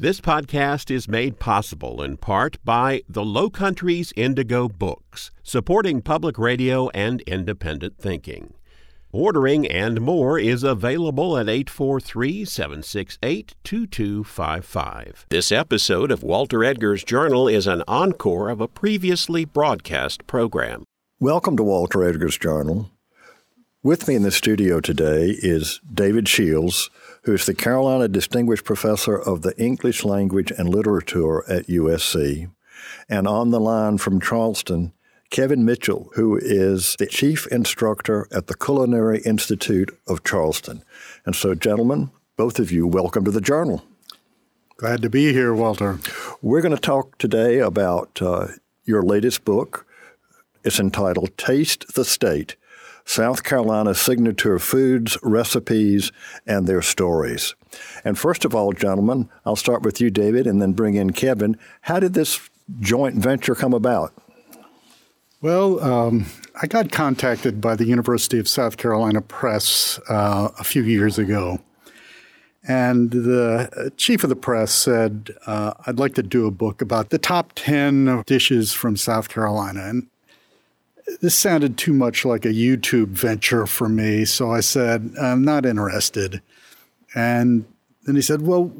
This podcast is made possible in part by the Low Countries Indigo Books, supporting public radio and independent thinking. Ordering and more is available at 843 768 2255. This episode of Walter Edgar's Journal is an encore of a previously broadcast program. Welcome to Walter Edgar's Journal. With me in the studio today is David Shields who is the Carolina Distinguished Professor of the English Language and Literature at USC. And on the line from Charleston, Kevin Mitchell, who is the Chief Instructor at the Culinary Institute of Charleston. And so, gentlemen, both of you, welcome to the Journal. Glad to be here, Walter. We're going to talk today about uh, your latest book. It's entitled Taste the State South Carolina signature foods, recipes, and their stories. And first of all, gentlemen, I'll start with you, David, and then bring in Kevin. How did this joint venture come about? Well, um, I got contacted by the University of South Carolina Press uh, a few years ago. And the chief of the press said, uh, I'd like to do a book about the top 10 dishes from South Carolina. And this sounded too much like a YouTube venture for me. So I said, I'm not interested. And then he said, Well,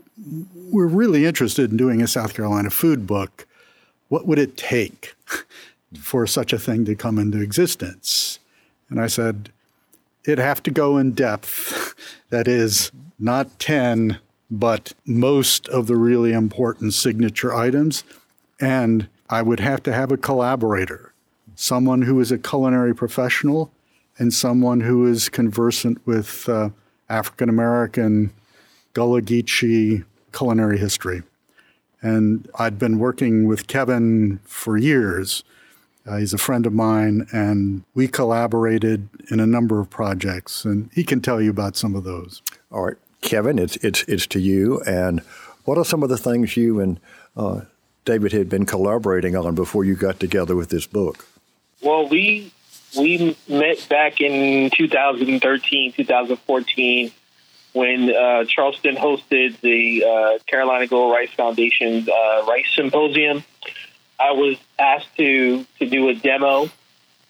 we're really interested in doing a South Carolina food book. What would it take for such a thing to come into existence? And I said, It'd have to go in depth. that is, not 10, but most of the really important signature items. And I would have to have a collaborator someone who is a culinary professional and someone who is conversant with uh, African American Gullah Geechee culinary history. And I'd been working with Kevin for years. Uh, he's a friend of mine, and we collaborated in a number of projects, and he can tell you about some of those. All right, Kevin, it's it's it's to you. And what are some of the things you and uh, David had been collaborating on before you got together with this book? Well, we we met back in 2013, 2014 when uh, Charleston hosted the uh, Carolina Gold Rice Foundation's uh, Rice Symposium. I was asked to to do a demo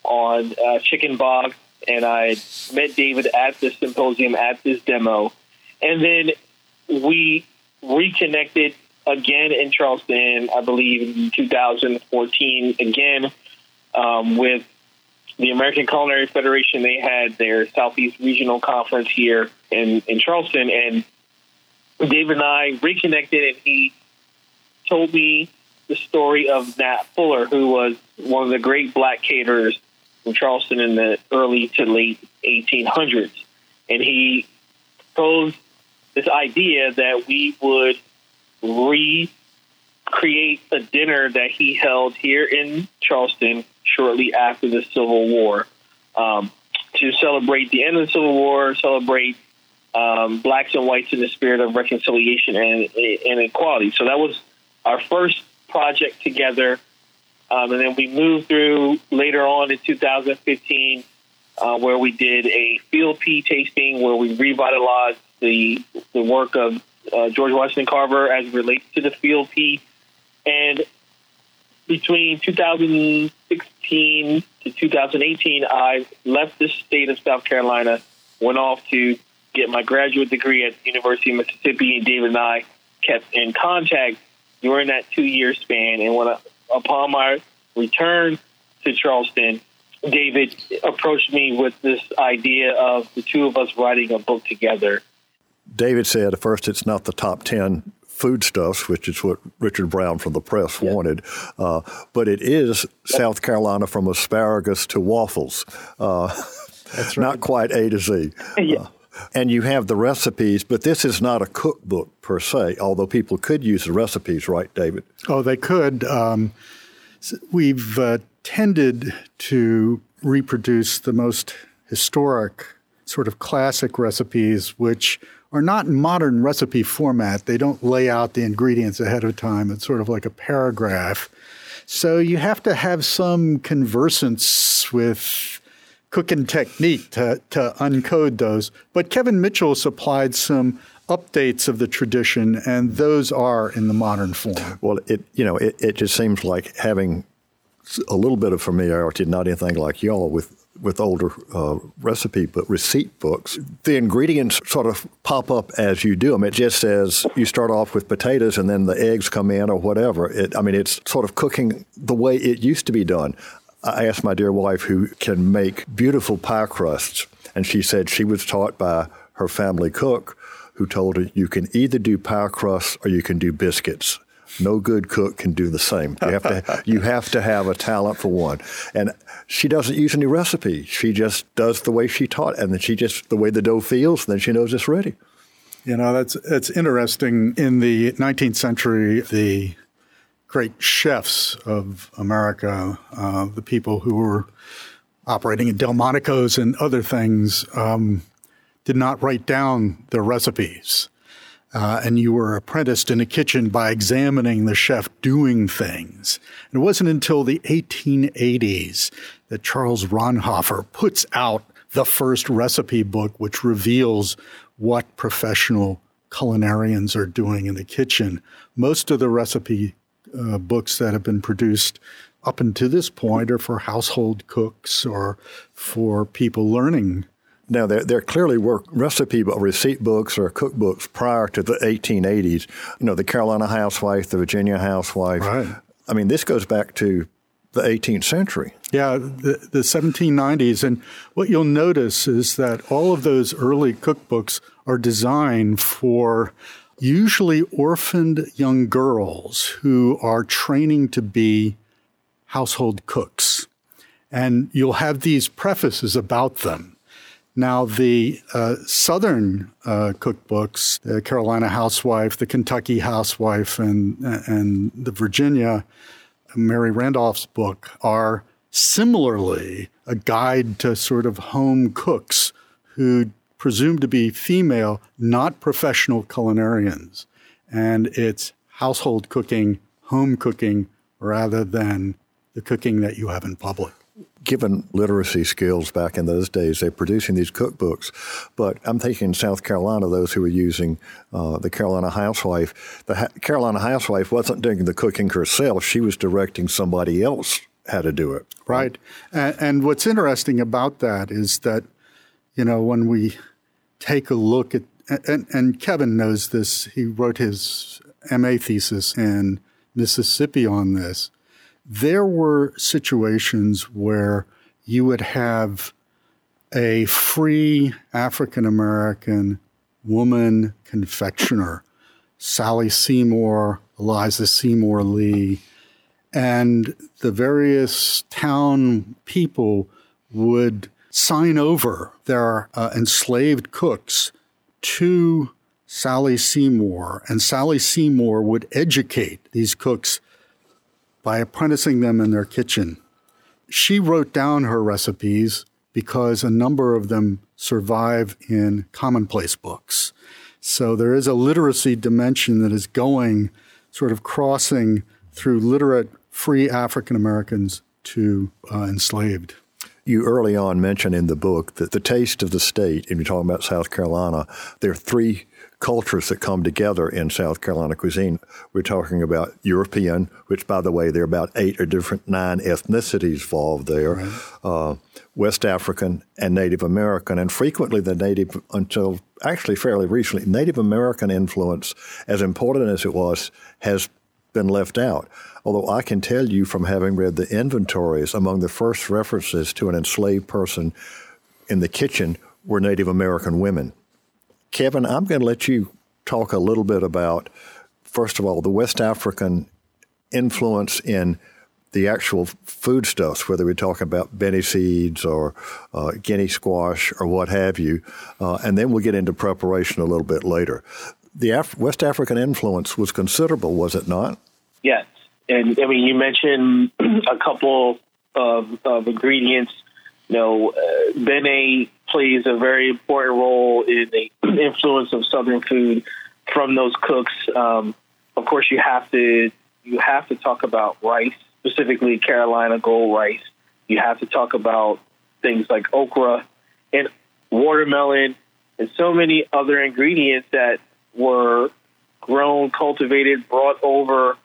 on uh, chicken bog, and I met David at the symposium at this demo, and then we reconnected again in Charleston, I believe in 2014 again um, with the American Culinary Federation. They had their Southeast Regional Conference here in, in Charleston, and David and I reconnected, and he told me the story of Nat Fuller, who was one of the great black caterers from Charleston in the early to late 1800s. And he proposed this idea that we would recreate a dinner that he held here in Charleston shortly after the Civil War um, to celebrate the end of the Civil War, celebrate um, blacks and whites in the spirit of reconciliation and, and equality. So that was our first project together. Um, and then we moved through later on in 2015, uh, where we did a field pea tasting, where we revitalized the the work of uh, George Washington Carver as it relates to the field pea. Between 2016 to 2018, I left the state of South Carolina, went off to get my graduate degree at the University of Mississippi, and David and I kept in contact during that two year span. And when I, upon my return to Charleston, David approached me with this idea of the two of us writing a book together. David said first it's not the top 10 foodstuffs, which is what Richard Brown from the press yeah. wanted. Uh, but it is South Carolina from asparagus to waffles. Uh, That's right. Not quite A to Z. Yeah. Uh, and you have the recipes, but this is not a cookbook per se, although people could use the recipes, right, David? Oh, they could. Um, we've uh, tended to reproduce the most historic, sort of classic recipes, which are not in modern recipe format. They don't lay out the ingredients ahead of time. It's sort of like a paragraph. So you have to have some conversance with cooking technique to, to uncode those. But Kevin Mitchell supplied some updates of the tradition, and those are in the modern form. Well, it you know it, it just seems like having a little bit of familiarity, not anything like y'all with with older uh, recipe but receipt books. The ingredients sort of pop up as you do them. It just says you start off with potatoes and then the eggs come in or whatever. It, I mean, it's sort of cooking the way it used to be done. I asked my dear wife, who can make beautiful pie crusts, and she said she was taught by her family cook who told her you can either do pie crusts or you can do biscuits. No good cook can do the same. You have to you have to have a talent for one. And she doesn't use any recipe. She just does the way she taught, and then she just the way the dough feels. Then she knows it's ready. You know that's it's interesting. In the 19th century, the great chefs of America, uh, the people who were operating in Delmonico's and other things, um, did not write down their recipes uh, and you were apprenticed in a kitchen by examining the chef doing things. And it wasn't until the 1880s that Charles Ranhofer puts out the first recipe book, which reveals what professional culinarians are doing in the kitchen. Most of the recipe uh, books that have been produced up until this point are for household cooks or for people learning now, there, there clearly were recipe or receipt books or cookbooks prior to the 1880s. You know, the Carolina Housewife, the Virginia Housewife. Right. I mean, this goes back to the 18th century. Yeah, the, the 1790s. And what you'll notice is that all of those early cookbooks are designed for usually orphaned young girls who are training to be household cooks. And you'll have these prefaces about them. Now, the uh, Southern uh, cookbooks, the Carolina Housewife, the Kentucky Housewife, and, and the Virginia, Mary Randolph's book, are similarly a guide to sort of home cooks who presume to be female, not professional culinarians. And it's household cooking, home cooking, rather than the cooking that you have in public given literacy skills back in those days, they're producing these cookbooks. But I'm thinking in South Carolina, those who were using uh, the Carolina Housewife, the ha- Carolina Housewife wasn't doing the cooking herself; she was directing somebody else how to do it. Right. And, and what's interesting about that is that, you know, when we take a look at, and, and Kevin knows this, he wrote his MA thesis in Mississippi on this there were situations where you would have a free African American woman confectioner, Sally Seymour, Eliza Seymour Lee, and the various town people would sign over their uh, enslaved cooks to Sally Seymour, and Sally Seymour would educate these cooks by apprenticing them in their kitchen. She wrote down her recipes because a number of them survive in commonplace books. So there is a literacy dimension that is going, sort of crossing through literate free African Americans to uh, enslaved. You early on mentioned in the book that the taste of the state, and you're talking about South Carolina, there are three cultures that come together in South Carolina cuisine. We're talking about European, which, by the way, there are about eight or different nine ethnicities involved there. Uh, West African and Native American, and frequently the Native, until actually fairly recently, Native American influence, as important as it was, has been left out. Although I can tell you from having read the inventories, among the first references to an enslaved person in the kitchen were Native American women. Kevin, I'm going to let you talk a little bit about, first of all, the West African influence in the actual foodstuffs, whether we're talking about Benne seeds or uh, guinea squash or what have you, uh, and then we'll get into preparation a little bit later. The Af- West African influence was considerable, was it not? Yes, and I mean you mentioned a couple of, of ingredients you know, uh, Benne plays a very important role in the influence of Southern food from those cooks. Um, of course, you have to you have to talk about rice, specifically Carolina gold rice. You have to talk about things like okra and watermelon and so many other ingredients that were grown, cultivated, brought over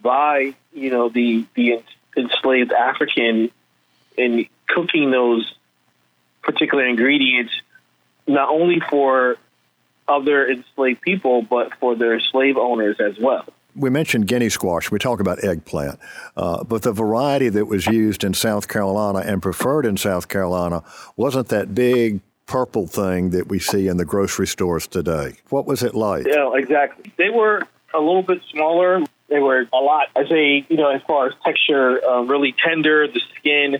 by you know the the enslaved African in cooking those particular ingredients, not only for other enslaved people, but for their slave owners as well. We mentioned Guinea squash. We talk about eggplant, uh, but the variety that was used in South Carolina and preferred in South Carolina wasn't that big purple thing that we see in the grocery stores today. What was it like? Yeah, exactly. They were a little bit smaller. They were a lot, I say, you know, as far as texture, uh, really tender. The skin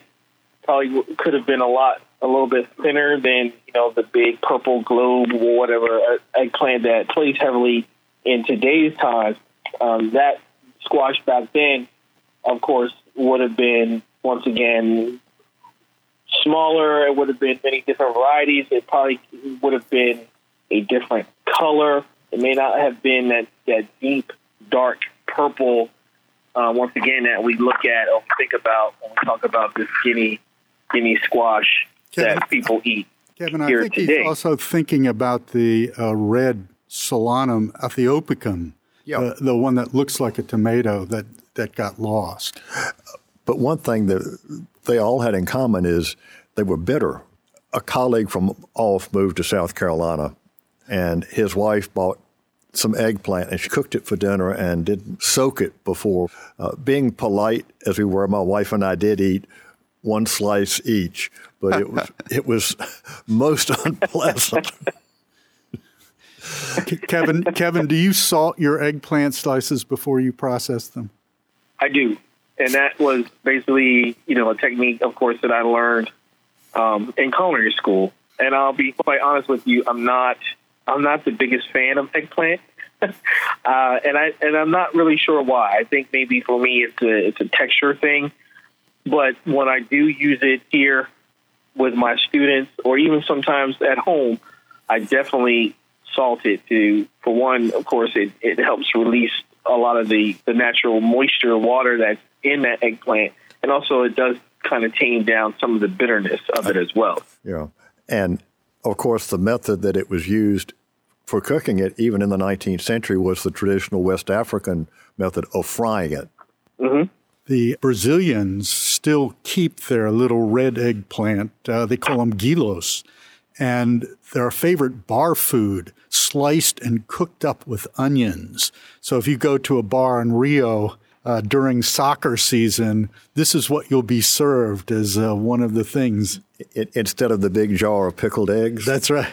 probably could have been a lot a little bit thinner than you know the big purple globe or whatever uh, eggplant that plays heavily in today's times. Um, that squash back then, of course, would have been once again smaller. It would have been many different varieties. It probably would have been a different color. It may not have been that that deep, dark purple. Uh, once again, that we look at or think about when we talk about this Guinea Guinea squash Kevin, that people eat. Kevin, I think today. he's also thinking about the uh, red Solanum aethiopicum, yep. the, the one that looks like a tomato that, that got lost. But one thing that they all had in common is they were bitter. A colleague from off moved to South Carolina, and his wife bought some eggplant and she cooked it for dinner and didn't soak it before. Uh, being polite as we were, my wife and I did eat one slice each, but it was it was most unpleasant. Kevin, Kevin, do you salt your eggplant slices before you process them? I do, and that was basically you know a technique, of course, that I learned um, in culinary school. And I'll be quite honest with you, I'm not I'm not the biggest fan of eggplant. uh, and I and I'm not really sure why. I think maybe for me it's a it's a texture thing. But when I do use it here with my students or even sometimes at home, I definitely salt it to, for one, of course, it, it helps release a lot of the, the natural moisture water that's in that eggplant. And also, it does kind of tame down some of the bitterness of it as well. Yeah. And of course, the method that it was used for cooking it, even in the 19th century, was the traditional West African method of frying it. Mm-hmm the Brazilians still keep their little red eggplant. Uh, they call them jilós. And their favorite bar food, sliced and cooked up with onions. So if you go to a bar in Rio uh, during soccer season, this is what you'll be served as uh, one of the things. It, instead of the big jar of pickled eggs? That's right.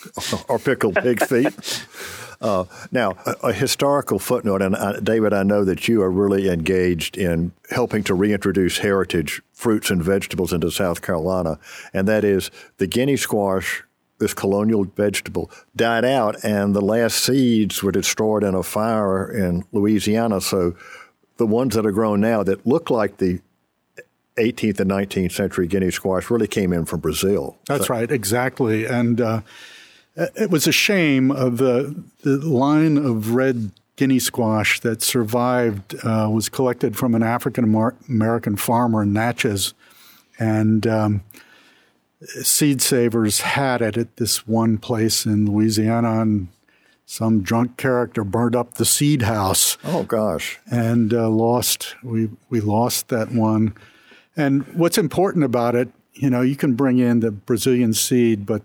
or pickled pig feet. Uh, now, a, a, historical footnote, and I, David, I know that you are really engaged in helping to reintroduce heritage fruits and vegetables into South Carolina, and that is the Guinea squash. This colonial vegetable died out, and the last seeds were destroyed in a fire in Louisiana. So, the ones that are grown now that look like the 18th and 19th century Guinea squash really came in from Brazil. That's so, right, exactly. And uh, it was a shame of the, the line of red guinea squash that survived uh, was collected from an African American farmer in Natchez. And um, Seed Savers had it at this one place in Louisiana, and some drunk character burned up the seed house. Oh gosh! And uh, lost we we lost that one. And what's important about it, you know, you can bring in the Brazilian seed, but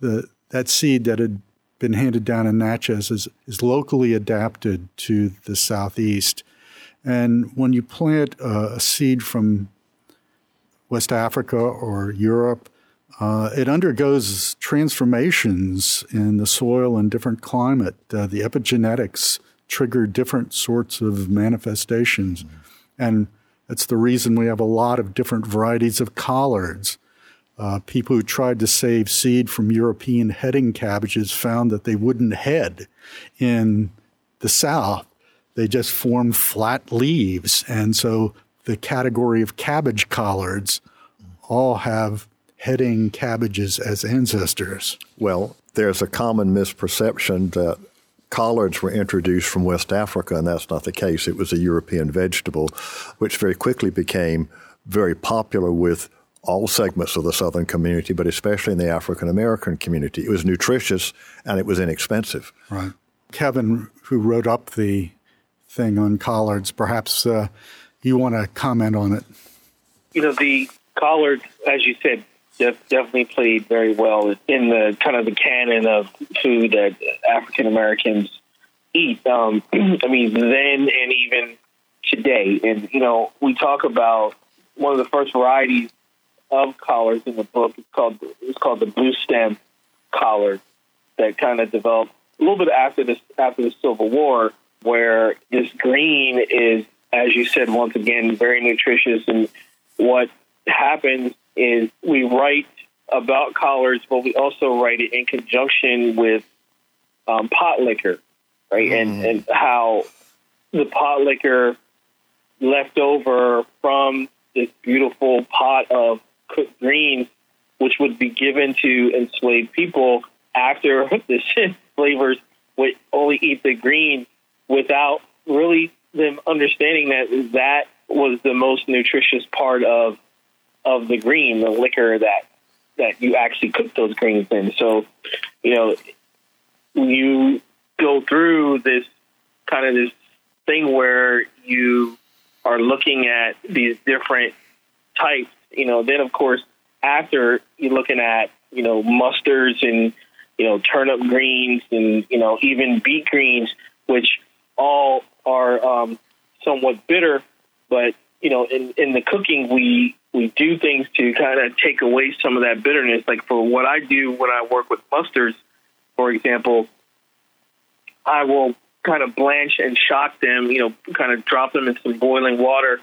the that seed that had been handed down in Natchez is, is locally adapted to the southeast. And when you plant a, a seed from West Africa or Europe, uh, it undergoes transformations in the soil and different climate. Uh, the epigenetics trigger different sorts of manifestations. Mm-hmm. And that's the reason we have a lot of different varieties of collards uh, people who tried to save seed from European heading cabbages found that they wouldn't head in the South. They just formed flat leaves. And so the category of cabbage collards all have heading cabbages as ancestors. Well, there's a common misperception that collards were introduced from West Africa, and that's not the case. It was a European vegetable, which very quickly became very popular with all segments of the Southern community, but especially in the African American community. It was nutritious and it was inexpensive. Right. Kevin, who wrote up the thing on collards, perhaps uh, you want to comment on it. You know, the collards, as you said, definitely played very well in the kind of the canon of food that African Americans eat. Um, I mean, then and even today. And, you know, we talk about one of the first varieties of collars in the book. It's called, it's called the blue stem collar that kind of developed a little bit after this, after the Civil War, where this green is, as you said, once again, very nutritious. And what happens is we write about collars, but we also write it in conjunction with um, pot liquor, right? Mm. And and how the pot liquor left over from this beautiful pot of cooked greens, which would be given to enslaved people after the slavers would only eat the green without really them understanding that that was the most nutritious part of of the green, the liquor that that you actually cook those greens in. So, you know, you go through this kind of this thing where you are looking at these different types. You know, then of course after you're looking at you know mustards and you know turnip greens and you know even beet greens, which all are um, somewhat bitter, but you know in in the cooking we we do things to kind of take away some of that bitterness. Like for what I do when I work with mustards, for example, I will kind of blanch and shock them, you know, kind of drop them in some boiling water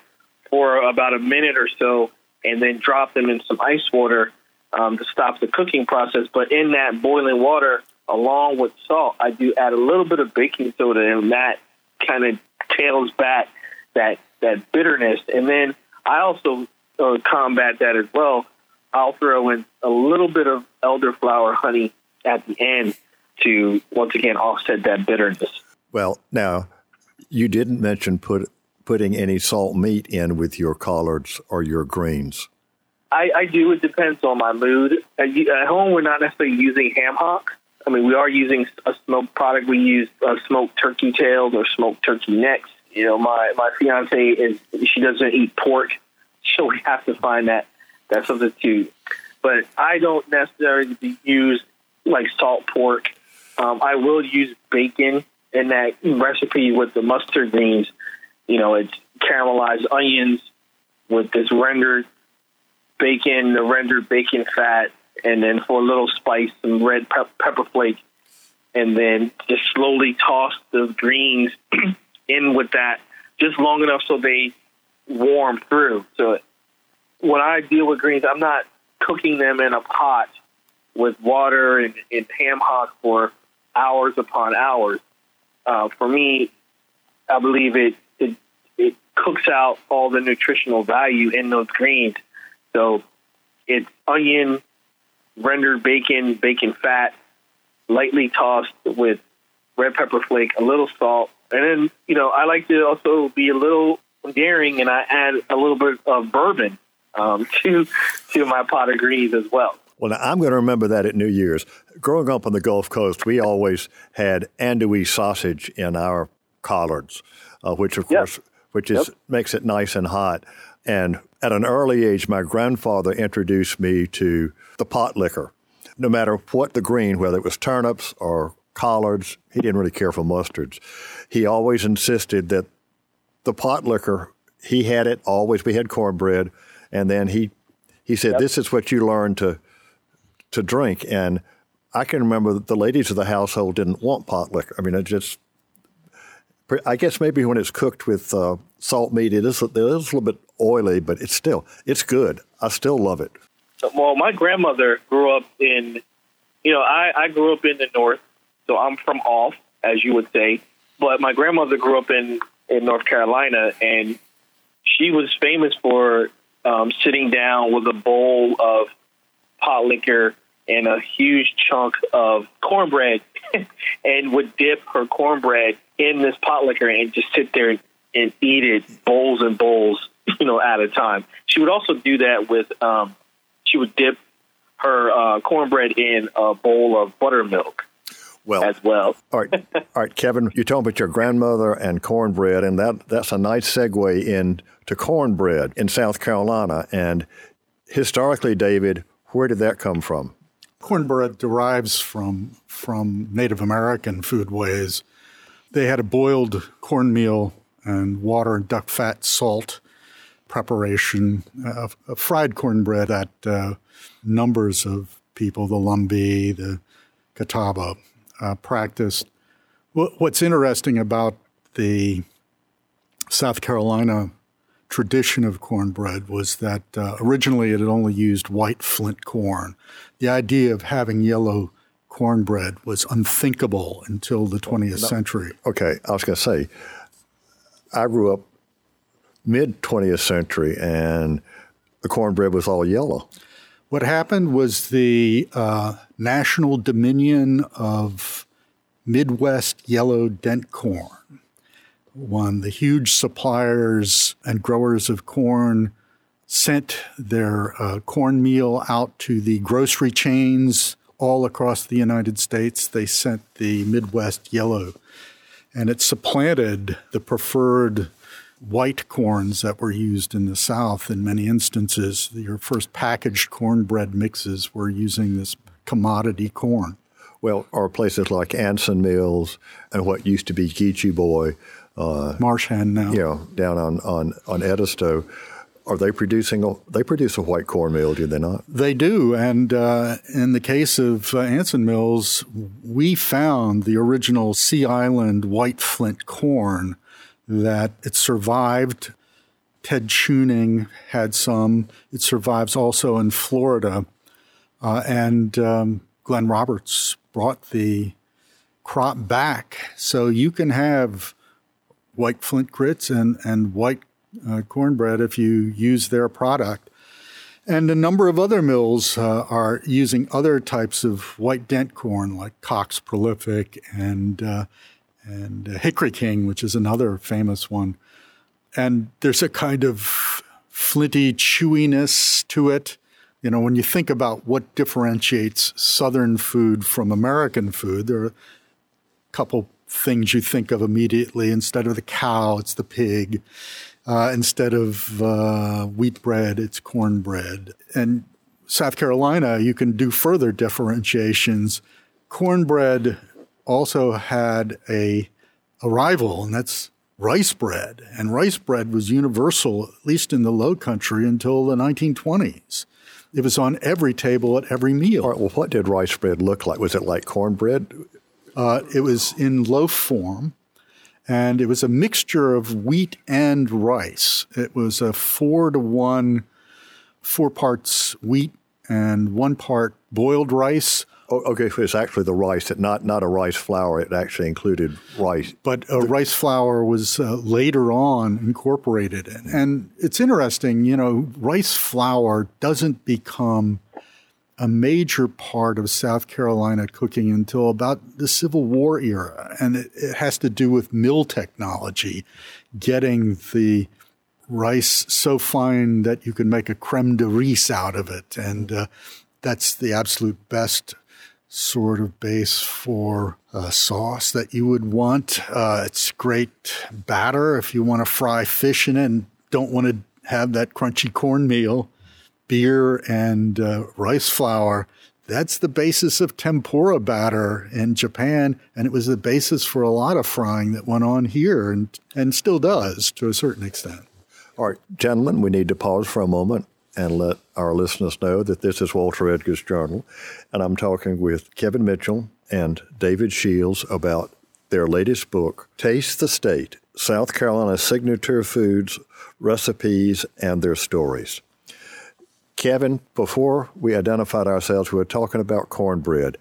for about a minute or so, and then drop them in some ice water um, to stop the cooking process. But in that boiling water, along with salt, I do add a little bit of baking soda, and that kind of tails back that that bitterness. And then I also uh, combat that as well. I'll throw in a little bit of elderflower honey at the end to once again offset that bitterness. Well, now you didn't mention put putting any salt meat in with your collards or your greens. I, I do. It depends on my mood. At, at, home, we're not necessarily using ham hock. I mean, we are using a smoked product. We use uh, smoked turkey tails or smoked turkey necks. You know, my my fiance is she doesn't eat pork, so we have to find that that substitute. But I don't necessarily use like salt pork. Um, I will use bacon in that recipe with the mustard greens. You know, it's caramelized onions with this rendered bacon, the rendered bacon fat, and then for a little spice, some red pe- pepper flake, and then just slowly toss the greens in with that just long enough so they warm through. So when I deal with greens, I'm not cooking them in a pot with water and, and ham hock for hours upon hours. Uh, for me, I believe it, it cooks out all the nutritional value in those greens. So it's onion, rendered bacon, bacon fat, lightly tossed with red pepper flake, a little salt, and then you know I like to also be a little daring, and I add a little bit of bourbon um, to to my pot of greens as well. Well, now, I'm going to remember that at New Year's. Growing up on the Gulf Coast, we always had andouille sausage in our collards, uh, which of yep. course, which is yep. makes it nice and hot. And at an early age, my grandfather introduced me to the pot liquor. No matter what the green, whether it was turnips or collards, he didn't really care for mustards. He always insisted that the pot liquor, he had it always. We had cornbread, and then he he said, yep. "This is what you learn to to drink. And I can remember that the ladies of the household didn't want pot liquor. I mean, it just, I guess maybe when it's cooked with uh, salt meat, it is, it is a little bit oily, but it's still, it's good. I still love it. Well, my grandmother grew up in, you know, I, I grew up in the North, so I'm from off, as you would say. But my grandmother grew up in, in North Carolina, and she was famous for um, sitting down with a bowl of pot liquor and a huge chunk of cornbread and would dip her cornbread in this pot liquor and just sit there and, and eat it bowls and bowls, you know, at a time. She would also do that with, um, she would dip her uh, cornbread in a bowl of buttermilk. well, as well. all right, all right, Kevin, you told me about your grandmother and cornbread, and that that's a nice segue into cornbread in South Carolina. And historically, David, where did that come from? Cornbread derives from from Native American foodways. They had a boiled cornmeal and water and duck fat salt preparation, uh, a fried cornbread that uh, numbers of people, the Lumbee, the Catawba, uh, practiced. What's interesting about the South Carolina tradition of cornbread was that uh, originally it had only used white flint corn. The idea of having yellow cornbread was unthinkable until the 20th century. Okay, I was going to say, I grew up mid 20th century and the cornbread was all yellow. What happened was the uh, national dominion of Midwest yellow dent corn one, the huge suppliers and growers of corn sent their uh, cornmeal out to the grocery chains all across the United States. They sent the Midwest yellow, and it supplanted the preferred white corns that were used in the South in many instances. Your first packaged cornbread mixes were using this commodity corn. Well, or places like Anson Mills and what used to be Geechee Boy uh, Marsh Hen now. You know, down on on on Edisto. Are they producing? A, they produce a white cornmeal, do they not? They do, and uh, in the case of uh, Anson Mills, we found the original Sea Island white flint corn that it survived. Ted Chewning had some. It survives also in Florida, uh, and um, Glenn Roberts brought the crop back, so you can have white flint grits and, and white uh, cornbread if you use their product. And a number of other mills uh, are using other types of white dent corn, like Cocke's Prolific and uh, and Hickory King, which is another famous one. And there's a kind of flinty chewiness to it. You know, when you think about what differentiates Southern food from American food, there are a couple things you think of immediately. Instead of the cow, it's the pig. Uh, instead of uh, wheat bread, it's cornbread. And South Carolina, you can do further differentiations. Cornbread also had a, a rival, and that's rice bread. And rice bread was universal, at least in the low country, until the 1920s. It was on every table at every meal. All right, well, what did rice bread look like? Was it like cornbread? Uh, it was in loaf form, and it was a mixture of wheat and rice. It was a four to one, four parts wheat and one part boiled rice. Oh, okay, so it's actually the rice, not not a rice flour. It actually included rice. But a rice flour was uh, later on incorporated, and it's interesting. You know, rice flour doesn't become a major part of South Carolina cooking until about the Civil War era. And it, it, has to do with mill technology, getting the rice so fine that you can make a creme de riz out of it. And uh, that's the absolute best sort of base for a sauce that you would want. Uh, it's great batter if you want to fry fish in it and don't want to have that crunchy cornmeal beer and uh, rice flour. That's the basis of tempura batter in Japan, and it was the basis for a lot of frying that went on here and, and still does to a certain extent. All right, gentlemen, we need to pause for a moment and let our listeners know that this is Walter Edgar's Journal, and I'm talking with Kevin Mitchell and David Shields about their latest book, Taste the State South Carolina Signature Foods, Recipes, and Their Stories. Kevin, before we identified ourselves, we were talking about cornbread.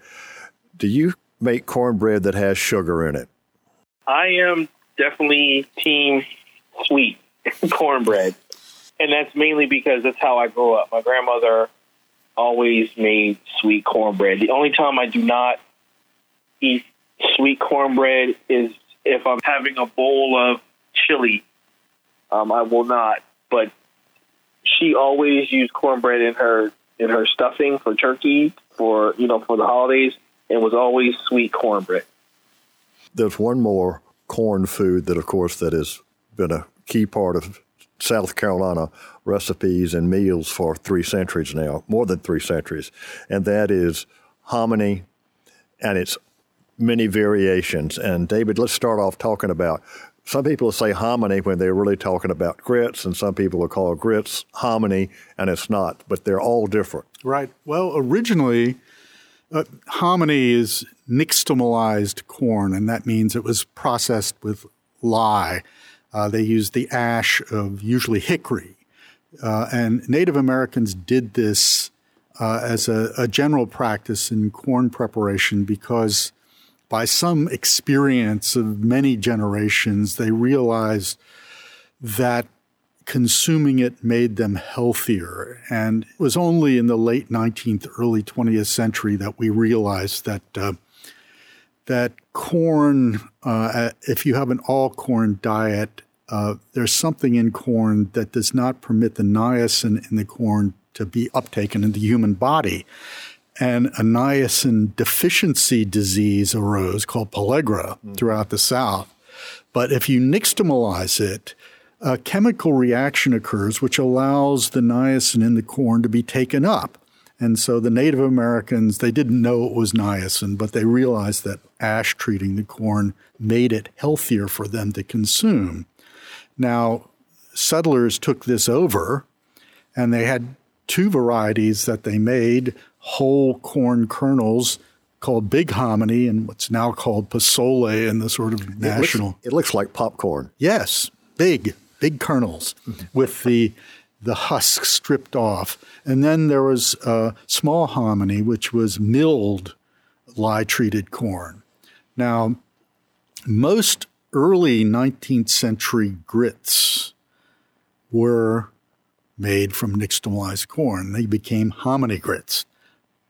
Do you make cornbread that has sugar in it? I am definitely team sweet cornbread. And that's mainly because that's how I grew up. My grandmother always made sweet cornbread. The only time I do not eat sweet cornbread is if I'm having a bowl of chili. Um, I will not. But she always used cornbread in her in her stuffing for turkey for you know for the holidays. and was always sweet cornbread. There's one more corn food that, of course, that has been a key part of South Carolina recipes and meals for three centuries now, more than three centuries, and that is hominy and its many variations. And David, let's start off talking about some people say hominy when they're really talking about grits, and some people will call grits hominy, and it's not, but they're all different. Right. Well, originally, uh, hominy is nixtamalized corn, and that means it was processed with lye. Uh, they used the ash of usually hickory. Uh, and Native Americans did this uh, as a, a, general practice in corn preparation because by some experience of many generations, they realized that consuming it made them healthier. And it was only in the late 19th, early 20th century that we realized that uh, that corn, uh, if you have an all corn diet, uh, there's something in corn that does not permit the niacin in the corn to be uptaken in the human body and a niacin deficiency disease arose called pellagra mm. throughout the South. But if you nixtamalize it, a chemical reaction occurs which allows the niacin in the corn to be taken up. And so the Native Americans, they didn't know it was niacin, but they realized that ash treating the corn made it healthier for them to consume. Now, settlers took this over and they had two varieties that they made whole corn kernels called big hominy and what's now called pozole in the sort of national. It looks, it looks like popcorn. Yes, big, big kernels mm-hmm. with the the husk stripped off. And then there was uh, small hominy, which was milled lye treated corn. Now, most early 19th century grits were made from nixtamalized corn. They became hominy grits.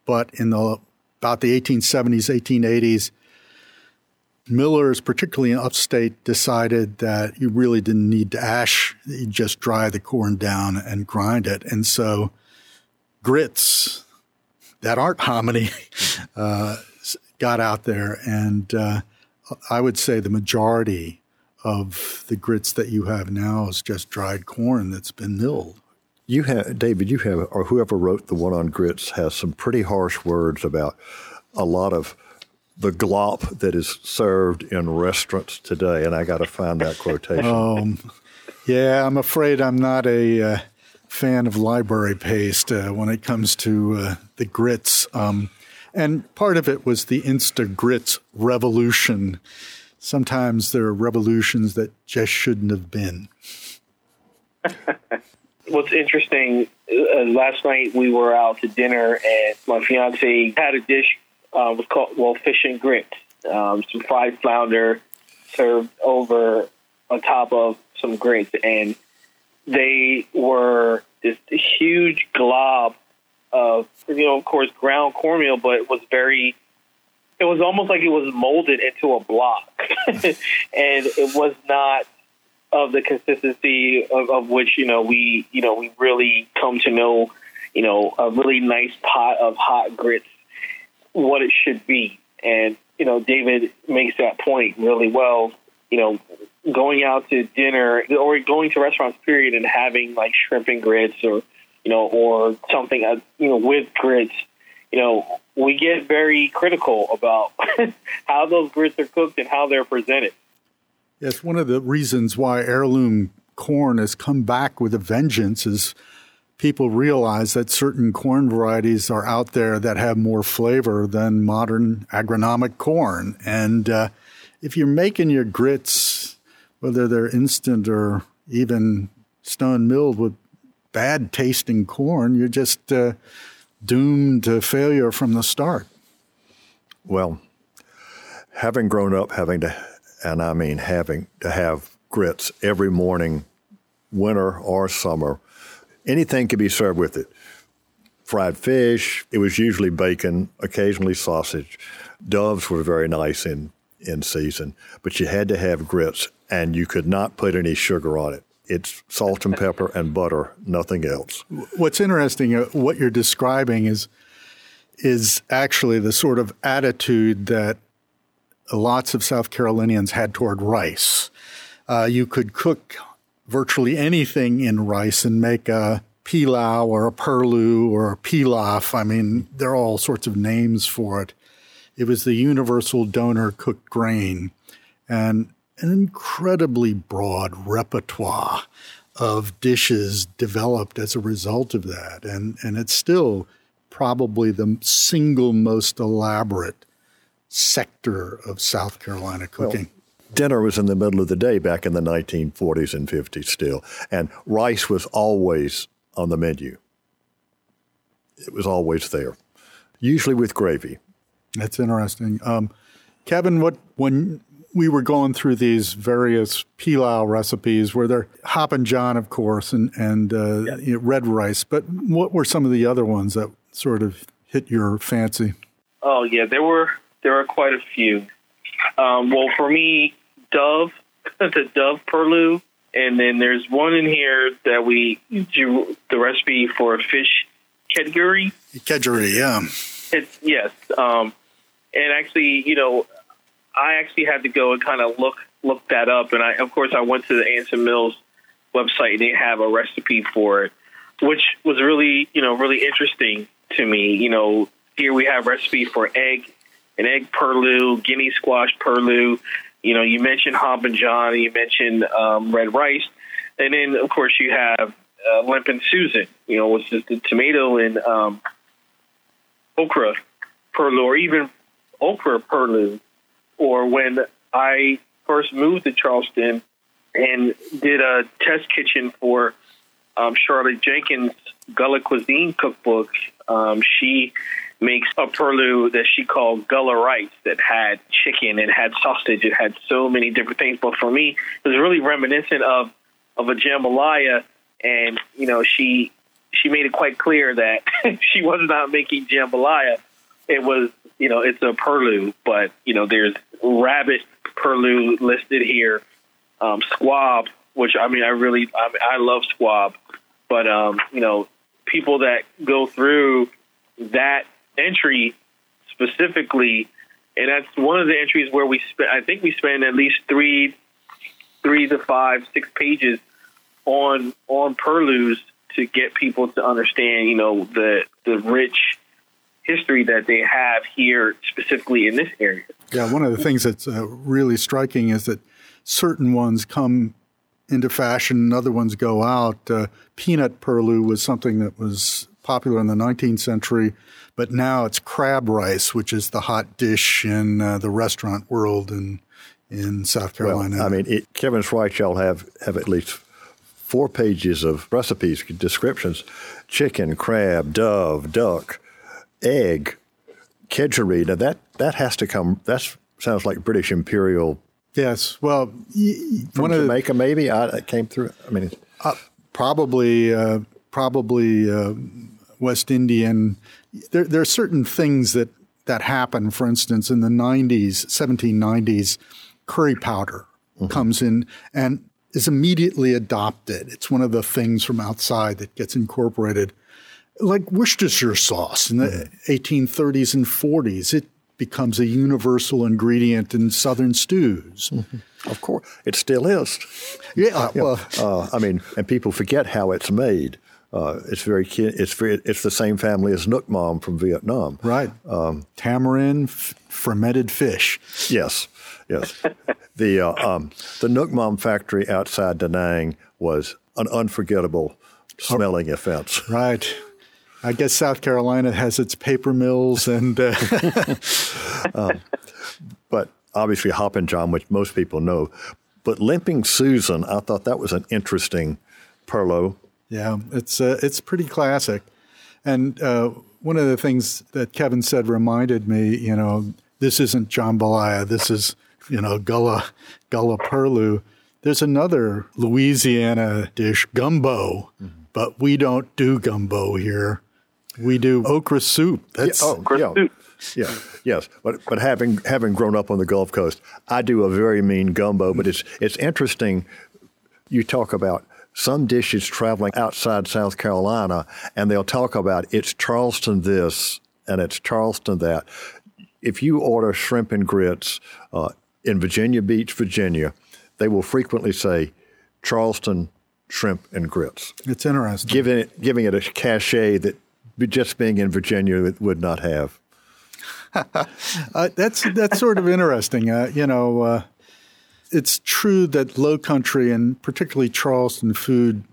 But in the about the 1870s, 1880s, millers, particularly in upstate, decided that you really didn't need to ash. You just dry the corn down and grind it. And so grits that aren't hominy uh, got out there. And uh, I would say the majority of the grits that you have now is just dried corn that's been milled. You have, David, you have, or whoever wrote the one on grits has some pretty harsh words about a lot of the glop that is served in restaurants today. And I got to find that quotation. Um, yeah, I'm afraid I'm not a uh, fan of library paste uh, when it comes to uh, the grits. Um, and part of it was the Insta grits revolution. Sometimes there are revolutions that just shouldn't have been. what's interesting uh, last night we were out to dinner and my fiance had a dish uh, was called well fish and grits. Um, some fried flounder served over on top of some grits and they were this huge glob of you know of course ground cornmeal but it was very it was almost like it was molded into a block. And it was not of the consistency of, of which you know we you know we really come to know you know a really nice pot of hot grits what it should be. And you know David makes that point really well. You know going out to dinner or going to restaurants period and having like shrimp and grits or you know or something uh, you know with grits you know we get very critical about how those grits are cooked and how they're presented Yes, one of the reasons why heirloom corn has come back with a vengeance is people realize that certain corn varieties are out there that have more flavor than modern agronomic corn. And uh, if you're making your grits, whether they're instant or even stone milled with bad tasting corn, you're just uh, doomed to failure from the start. Well, having grown up having to and I mean having to have grits every morning, winter or summer. Anything could be served with it. Fried fish, it was usually bacon, occasionally sausage. Doves were very nice in, in season, but you had to have grits and you could not put any sugar on it. It's salt and pepper and butter, nothing else. What's interesting, uh, what you're describing is is actually the sort of attitude that lots of South Carolinians had toward rice. Uh, you could cook virtually anything in rice and make a pilau or a purloo or a pilaf. I mean, there are all sorts of names for it. It was the universal donor cooked grain and an incredibly broad repertoire of dishes developed as a result of that. And, and it's still probably the single most elaborate sector of South Carolina cooking. Well, dinner was in the middle of the day back in the 1940s and 50s still, and rice was always on the menu. It was always there, usually with gravy. That's interesting. Um, Kevin, what when we were going through these various pilau recipes, were there Hoppin' John, of course, and and uh, yeah. you know, red rice, but what were some of the other ones that sort of hit your fancy? Oh yeah, there were there are quite a few. Um, well, for me, Dove, the Dove Purloo, and then there's one in here that we do the recipe for fish kedgeree. Kedgeree, yeah. It's yes, um, and actually, you know, I actually had to go and kind of look look that up, and I, of course, I went to the Anson Mills website and they have a recipe for it, which was really, you know, really interesting to me. You know, here we have recipe for egg an egg purloo, guinea squash purloo. You know, you mentioned Hoppin' John, you mentioned um, red rice, and then of course you have uh, Limpin' Susan. You know, which is the tomato and um, okra purloo, or even okra purloo. Or when I first moved to Charleston and did a test kitchen for um, Charlotte Jenkins' Gullah Cuisine cookbook, um, she makes a purloo that she called Gullah Rice that had chicken and had sausage. It had so many different things. But for me, it was really reminiscent of of a jambalaya, and you know she she made it quite clear that she was not making jambalaya. It was you know it's a purloo, but you know there's rabbit purloo listed here, um, squab, which I mean I really I, mean, I love squab, but um, you know people that go through that entry specifically, and that's one of the entries where we spent. I think we spend at least three, three to five, six pages on on Purloos to get people to understand, you know, the the rich history that they have here, specifically in this area. Yeah, one of the things that's uh, really striking is that certain ones come into fashion and other ones go out. Uh, peanut purloo was something that was popular in the 19th century, but now it's crab rice, which is the hot dish in uh, the restaurant world in in South Carolina. Well, I mean, it, Kevin's right. Y'all have have at least four pages of recipes, descriptions: chicken, crab, dove, duck, egg, kedgeree. Now that that has to come. That sounds like British imperial. Yes. Well, from Jamaica, the, maybe I, it came through. I mean, uh, probably, uh, probably uh, West Indian. There, there are certain things that that happen. For instance, in the 90s, 1790s, curry powder mm-hmm. comes in and is immediately adopted. It's one of the things from outside that gets incorporated. Like Worcestershire sauce in the mm-hmm. 1830s and 40s, it becomes a universal ingredient in Southern stews. Mm-hmm. Of course, it still is. Yeah, well, uh, I mean, and people forget how it's made. Uh, it's very it's very, it's the same family as Nuoc Mam from Vietnam. Right. Um, Tamarind, f- fermented fish. Yes, yes. the uh, um, the Nuoc Mam factory outside Da Nang was an unforgettable smelling oh, offense. Right. I guess South Carolina has its paper mills and. Uh, um, but obviously Hop Hoppin' John, which most people know. But Limping Susan, I thought that was an interesting Purloo yeah, it's uh, it's pretty classic. And uh, one of the things that Kevin said reminded me, you know, this isn't jambalaya. This is, you know, gullah gullah purloo. There's another Louisiana dish, gumbo, mm-hmm. but we don't do gumbo here. We do okra soup. That's yeah, oh, yeah. soup. Yeah, yes, but but having having grown up on the Gulf Coast, I do a very mean gumbo. But it's it's interesting. You talk about some dishes traveling outside South Carolina, and they'll talk about it's Charleston this and it's Charleston that if you order shrimp and grits uh, in Virginia Beach, Virginia, they will frequently say Charleston shrimp and grits. It's interesting. Giving it, giving it a cachet that just being in Virginia would not have. uh, that's that's sort of interesting. Uh, you know, uh, it's true that Low Country and particularly Charleston food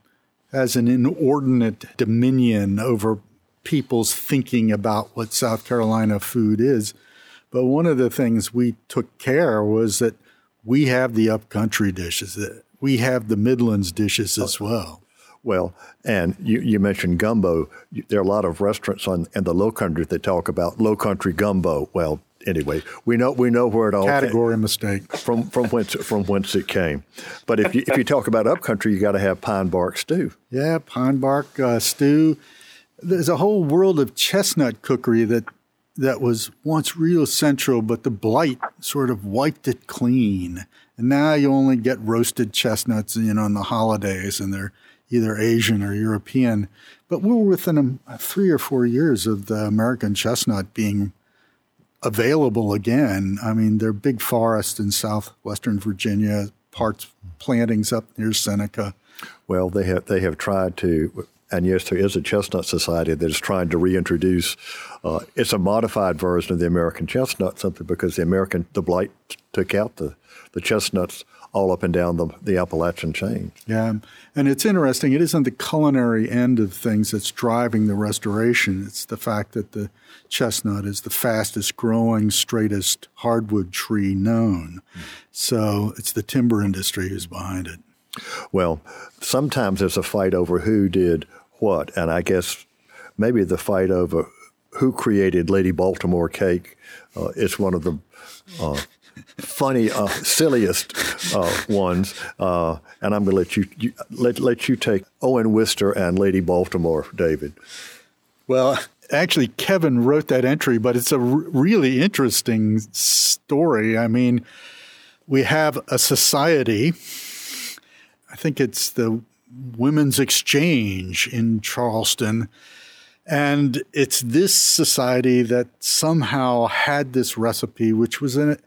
has an inordinate dominion over people's thinking about what South Carolina food is. But one of the things we took care was that we have the upcountry dishes. We have the Midlands dishes as well. Well, and you, you mentioned gumbo. There are a lot of restaurants on in the Low Country that talk about Low Country gumbo. Well, anyway, we know we know where it all category came, mistake from from whence from whence it came. But if you if you talk about upcountry, you got to have pine bark stew. Yeah, pine bark uh, stew. There's a whole world of chestnut cookery that that was once real central, but the blight sort of wiped it clean. And now you only get roasted chestnuts, you know, on the holidays, and they're either Asian or European. But we were within a, three or four years of the American chestnut being available again. I mean, there are big forests in southwestern Virginia, parts plantings up near Seneca. Well, they have they have tried to, and yes, there is a chestnut society that is trying to reintroduce. Uh, it's a modified version of the American chestnut, simply because the American the blight took out the the chestnuts all up and down the, the Appalachian chain. Yeah, and it's interesting. It isn't the culinary end of things that's driving the restoration. It's the fact that the chestnut is the fastest growing, straightest hardwood tree known. Mm. So it's the timber industry who's behind it. Well, sometimes there's a fight over who did what, and I guess maybe the fight over who created Lady Baltimore cake uh, is one of the uh, funny, uh, silliest uh, ones. Uh, and I'm going to let you, you, let let you take Owen Wister and Lady Baltimore, David. Well, actually, Kevin wrote that entry, but it's a r- really interesting story. I mean, we have a society. I think it's the Women's Exchange in Charleston. And it's this society that somehow had this recipe, which was in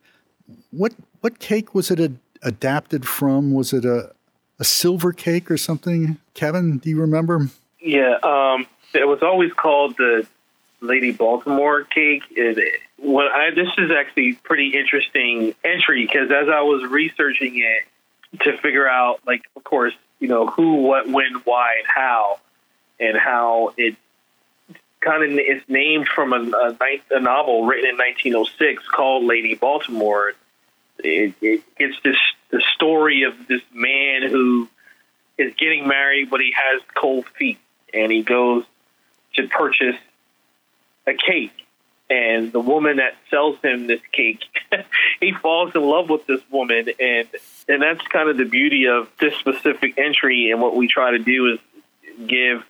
what what cake was it adapted from? Was it a a silver cake or something? Kevin, do you remember? Yeah, um, it was always called the Lady Baltimore cake. It, I, this is actually pretty interesting entry because as I was researching it to figure out, like, of course, you know, who, what, when, why, and how, and how it kind of is named from a, a, a novel written in 1906 called Lady Baltimore. It, it, it's this the story of this man who is getting married, but he has cold feet, and he goes to purchase a cake. And the woman that sells him this cake, he falls in love with this woman, and and that's kind of the beauty of this specific entry. And what we try to do is give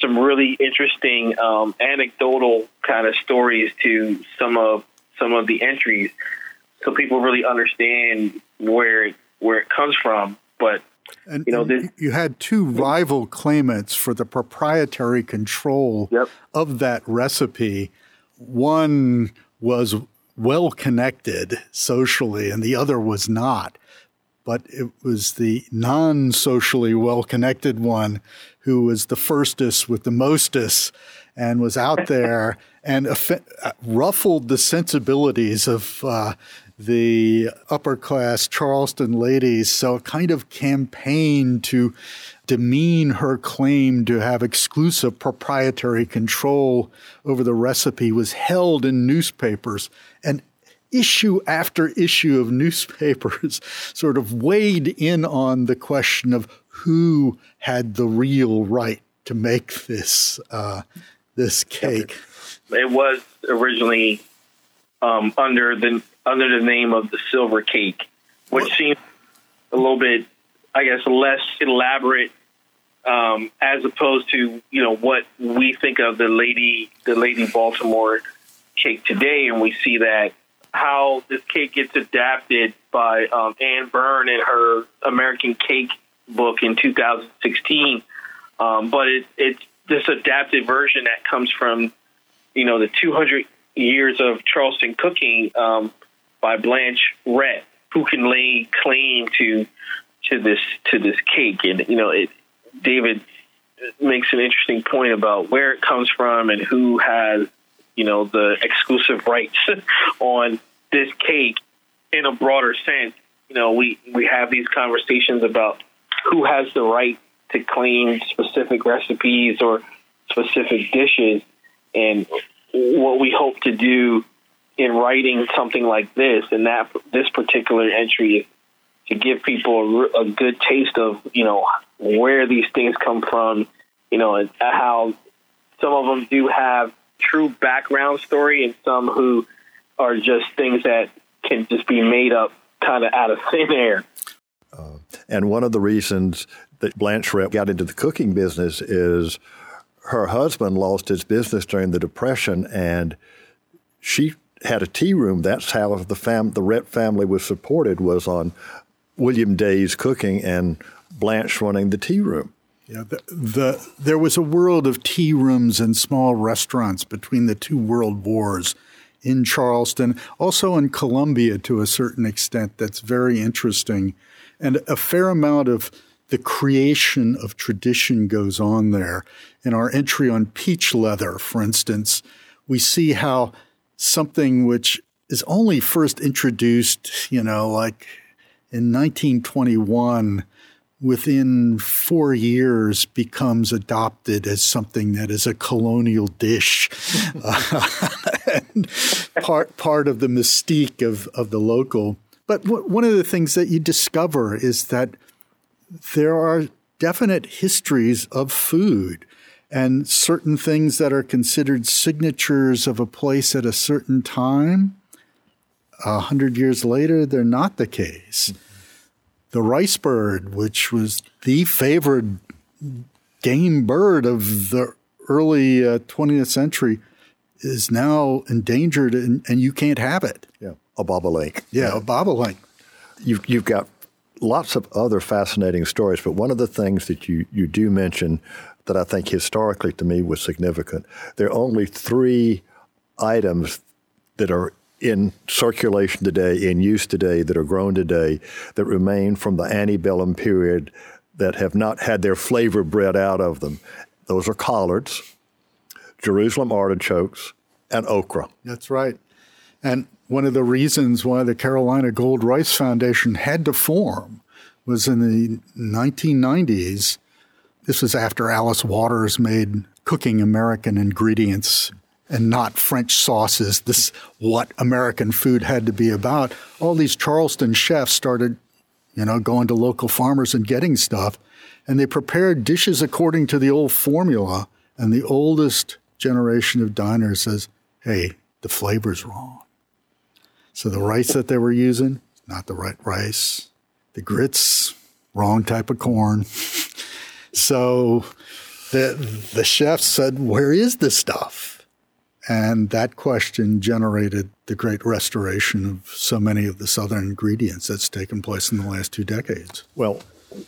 some really interesting um, anecdotal kind of stories to some of some of the entries, so people really understand where it, where it comes from. But and, you know, this, you had two rival claimants for the proprietary control yep. of that recipe. One was well connected socially, and the other was not. But it was the non socially well connected one who was the firstest with the mostest and was out there and uh, ruffled the sensibilities of uh, the upper class Charleston ladies. So, kind of campaign to demean her claim to have exclusive proprietary control over the recipe was held in newspapers. And issue after issue of newspapers sort of weighed in on the question of who had the real right to make this uh, this cake. It was originally um, under the under the name of the silver cake, which well, seems a little bit, I guess, less elaborate um, as opposed to you know what we think of the lady the lady Baltimore cake today, and we see that how this cake gets adapted by um, Anne Byrne in her American Cake book in 2016. Um, but it, it's this adapted version that comes from you know, the 200 years of Charleston cooking um, by Blanche Rhett, who can lay claim to to this to this cake. And you know, it, David makes an interesting point about where it comes from and who has you know the exclusive rights on this cake in a broader sense. You know, we we have these conversations about who has the right to claim specific recipes or specific dishes, and what we hope to do in writing something like this and that this particular entry to give people a, a good taste of you know where these things come from, you know, and how some of them do have true background story, and some who are just things that can just be made up kind of out of thin air. Uh, and one of the reasons that Blanche Rhett got into the cooking business is her husband lost his business during the Depression, and she had a tea room. That's how the fam- the Rhett family was supported was on William Deas' cooking and Blanche running the tea room. Yeah, the, the, there was a world of tea rooms and small restaurants between the two world wars in Charleston, also in Columbia to a certain extent. That's very interesting, and a fair amount of the creation of tradition goes on there. In our entry on peach leather, for instance, we see how something which is only first introduced, you know, like in 1921 within four years becomes adopted as something that is a colonial dish. uh, and part, part of the mystique of, of the local. But w- one of the things that you discover is that there are definite histories of food and certain things that are considered signatures of a place at a certain time. A hundred years later, they're not the case the rice bird, which was the favored game bird of the early uh, 20th century, is now endangered and, and, you can't have it. Yeah, a bobolink. Yeah, a bobolink. You've, you've got lots of other fascinating stories, but one of the things that you, you do mention that I think historically to me was significant, there are only three items that are in circulation today, in use today, that are grown today, that remain from the antebellum period that have not had their flavor bred out of them. Those are collards, Jerusalem artichokes, and okra. That's right. And one of the reasons why the Carolina Gold Rice Foundation had to form was in the 1990s. This was after Alice Waters made Cooking American Ingredients and not French sauces. This what American food had to be about. All these Charleston chefs started, you know, going to local farmers and getting stuff, and they prepared dishes according to the old formula. And the oldest generation of diners says, "Hey, the flavor's wrong." So the rice that they were using, not the right rice. The grits, wrong type of corn. so the the chefs said, "Where is this stuff?" And that question generated the great restoration of so many of the Southern ingredients that's taken place in the last two decades. Well,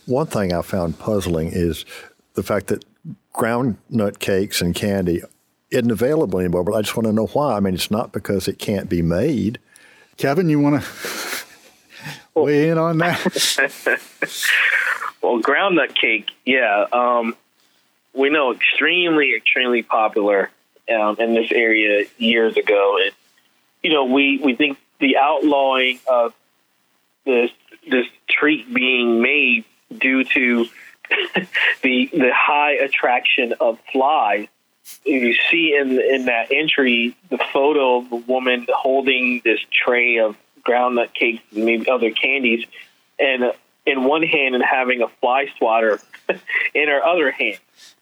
one thing I found puzzling is the fact that ground nut cakes and candy isn't available anymore, but I just want to know why. I mean, it's not because it can't be made. Kevin, you want to weigh in on that? well, ground nut cake, yeah. Um, we know extremely, extremely popular um, in this area years ago, and you know we we think the outlawing of this this treat being made due to the the high attraction of flies. You see in in that entry the photo of the woman holding this tray of groundnut cakes and maybe other candies, and in one hand and having a fly swatter in her other hand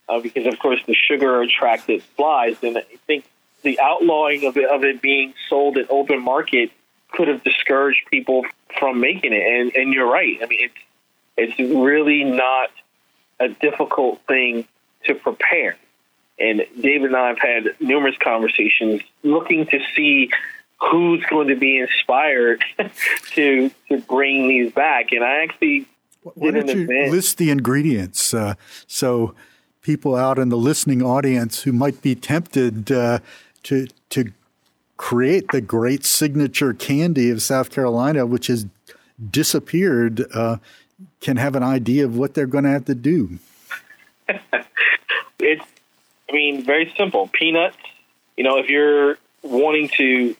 uh, because of course the sugar attracted flies. And I think the outlawing of it, of it being sold at open market could have discouraged people from making it. And, and you're right. I mean, it's it's really not a difficult thing to prepare. And David and I have had numerous conversations looking to see who's going to be inspired to to bring these back. And I actually why don't you event. list the ingredients? Uh, so people out in the listening audience who might be tempted uh, to to create the great signature candy of South Carolina, which has disappeared, uh, can have an idea of what they're going to have to do. it's, I mean, very simple. Peanuts. You know, if you're wanting to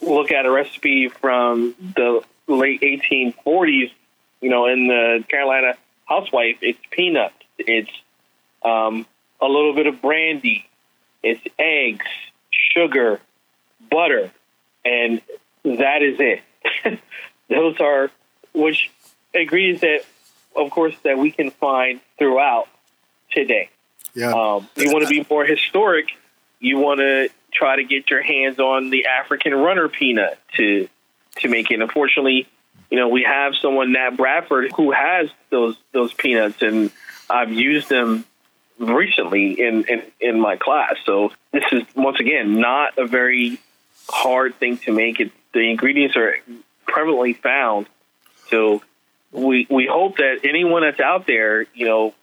look at a recipe from the late 1840s, you know, in the Carolina housewife, it's peanuts. It's um, a little bit of brandy. It's eggs, sugar, butter, and that is it. Those are which ingredients that, of course, that we can find throughout today. Yeah. Um, you want to be more historic. You want to try to get your hands on the African runner peanut to to make it. Unfortunately, you know we have someone Nat Bradford who has those those peanuts, and I've used them recently in, in in my class. So this is once again not a very hard thing to make. It the ingredients are prevalently found. So we we hope that anyone that's out there, you know,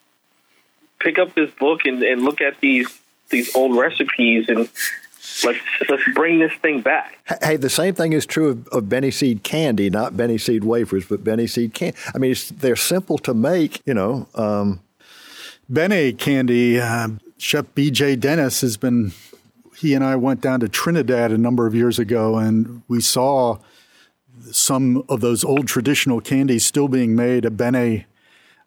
pick up this book and, and look at these these old recipes and let's let's bring this thing back. Hey, the same thing is true of, of Benne Seed candy, not Benne Seed wafers, but Benne Seed candy. I mean, they're simple to make. You know, um, Benne candy. Uh, Chef B.J. Dennis has been. He and I went down to Trinidad a number of years ago, and we saw some of those old traditional candies still being made. A bene,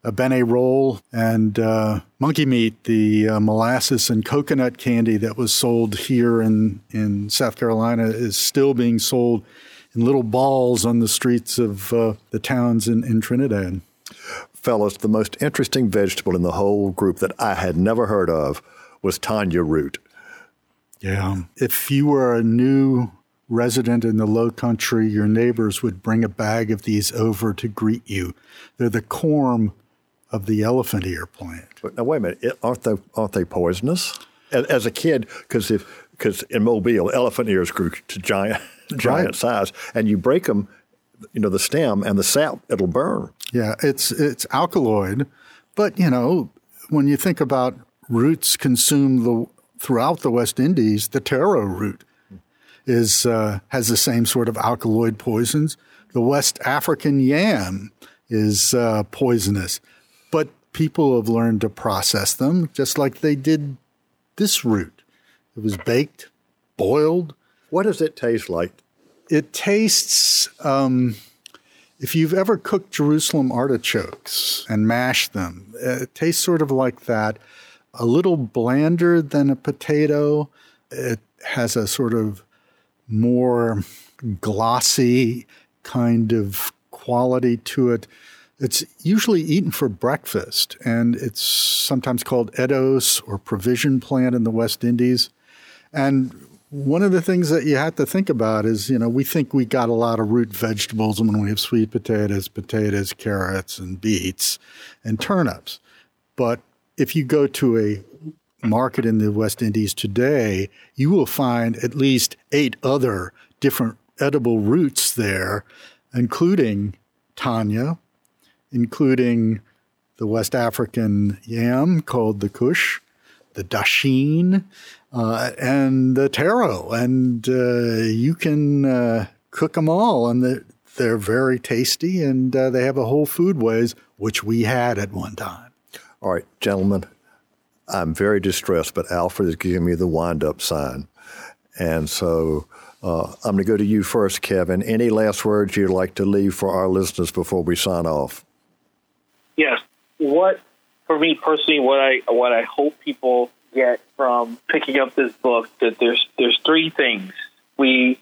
a bene roll, and uh, monkey meat, the uh, molasses and coconut candy that was sold here in in South Carolina is still being sold in little balls on the streets of uh, the towns in, in Trinidad. Fellas, the most interesting vegetable in the whole group that I had never heard of was Tanya root. Yeah. If you were a new resident in the low country, your neighbors would bring a bag of these over to greet you. They're the corm of the elephant ear plant. But now wait a minute, aren't they aren't they poisonous? As, as a kid, because if because in Mobile, elephant ears grew to giant giant right. size, and you break them, you know, the stem and the sap, it'll burn. Yeah, it's it's alkaloid, but you know, when you think about roots consumed the, throughout the West Indies, the taro root is uh, has the same sort of alkaloid poisons. The West African yam is uh, poisonous, people have learned to process them just like they did this root. It was baked, boiled. What does it taste like? It tastes. Um, if you've ever cooked Jerusalem artichokes and mashed them, it tastes sort of like that. A little blander than a potato. It has a sort of more glossy kind of quality to it. It's usually eaten for breakfast, and it's sometimes called eddoes or provision plant in the West Indies. And one of the things that you have to think about is, you know, we think we got a lot of root vegetables when we have sweet potatoes, potatoes, carrots, and beets, and turnips. But if you go to a market in the West Indies today, you will find at least eight other different edible roots there, including Tanya, including the West African yam called the kush, the dasheen, uh, and the taro. And uh, you can uh, cook them all, and they're, they're very tasty, and uh, they have a whole food ways, which we had at one time. All right, gentlemen, I'm very distressed, but Alfred is giving me the wind up sign. And so uh, I'm going to go to you first, Kevin. Any last words you'd like to leave for our listeners before we sign off? Yes. What, for me personally, what I what I hope people get from picking up this book that there's there's three things we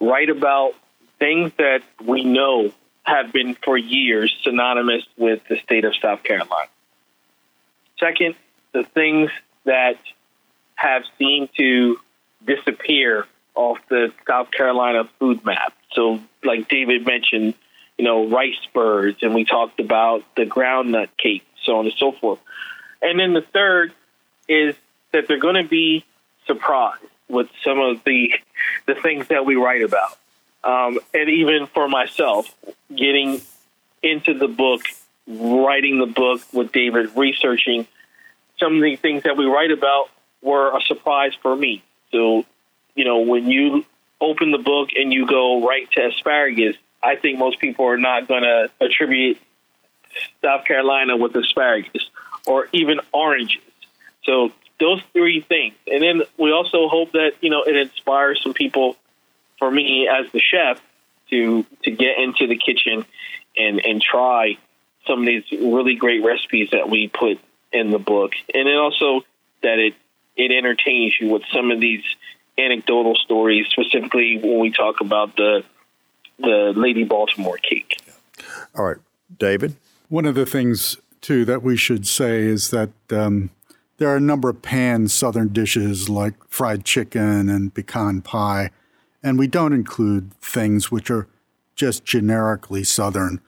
write about things that we know have been for years synonymous with the state of South Carolina. Second, the things that have seemed to disappear off the South Carolina food map. So, like David mentioned, you know, rice birds, and we talked about the groundnut cake, so on and so forth. And then the third is that they're going to be surprised with some of the the things that we write about. Um, and even for myself, getting into the book, writing the book with David, researching some of the things that we write about were a surprise for me. So you know, when you open the book and you go right to asparagus, I think most people are not going to attribute South Carolina with asparagus or even oranges. So those three things, and then we also hope that you know it inspires some people. For me as the chef, to to get into the kitchen and and try some of these really great recipes that we put in the book, and then also that it it entertains you with some of these anecdotal stories, specifically when we talk about the the Lady Baltimore cake. All right, David. One of the things too that we should say is that um, there are a number of pan Southern dishes like fried chicken and pecan pie, and we don't include things which are just generically Southern.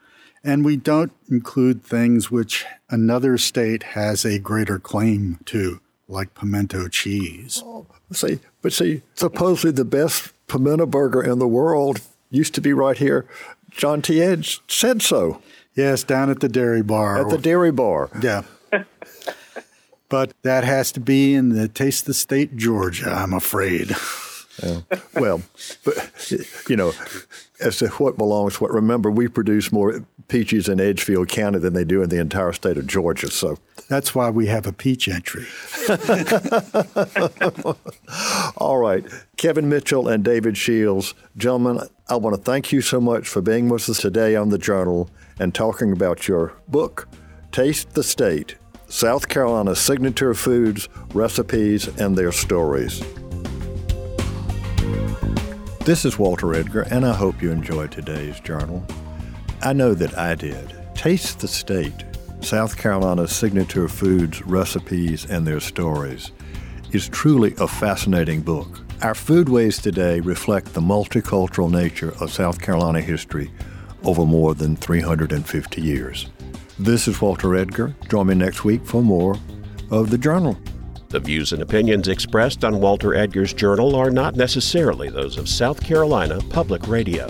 And we don't include things which another state has a greater claim to, like pimento cheese. Oh, see, but see, supposedly the best pimento burger in the world used to be right here. John T. Edge said so. Yes, down at the dairy bar. At the dairy bar. Yeah. but that has to be in the Taste of the State, Georgia, I'm afraid. Yeah. Well, but you know, as to what belongs, what remember, we produce more peaches in Edgefield County than they do in the entire state of Georgia. So that's why we have a peach entry. All right, Kevin Mitchell and David Shields, gentlemen, I want to thank you so much for being with us today on the Journal and talking about your book, Taste the State South Carolina's Signature Foods, Recipes, and Their Stories. This is Walter Edgar, and I hope you enjoyed today's journal. I know that I did. Taste the State South Carolina's Signature Foods, Recipes, and Their Stories is truly a fascinating book. Our foodways today reflect the multicultural nature of South Carolina history over more than 350 years. This is Walter Edgar. Join me next week for more of the Journal. The views and opinions expressed on Walter Edgar's Journal are not necessarily those of South Carolina Public Radio.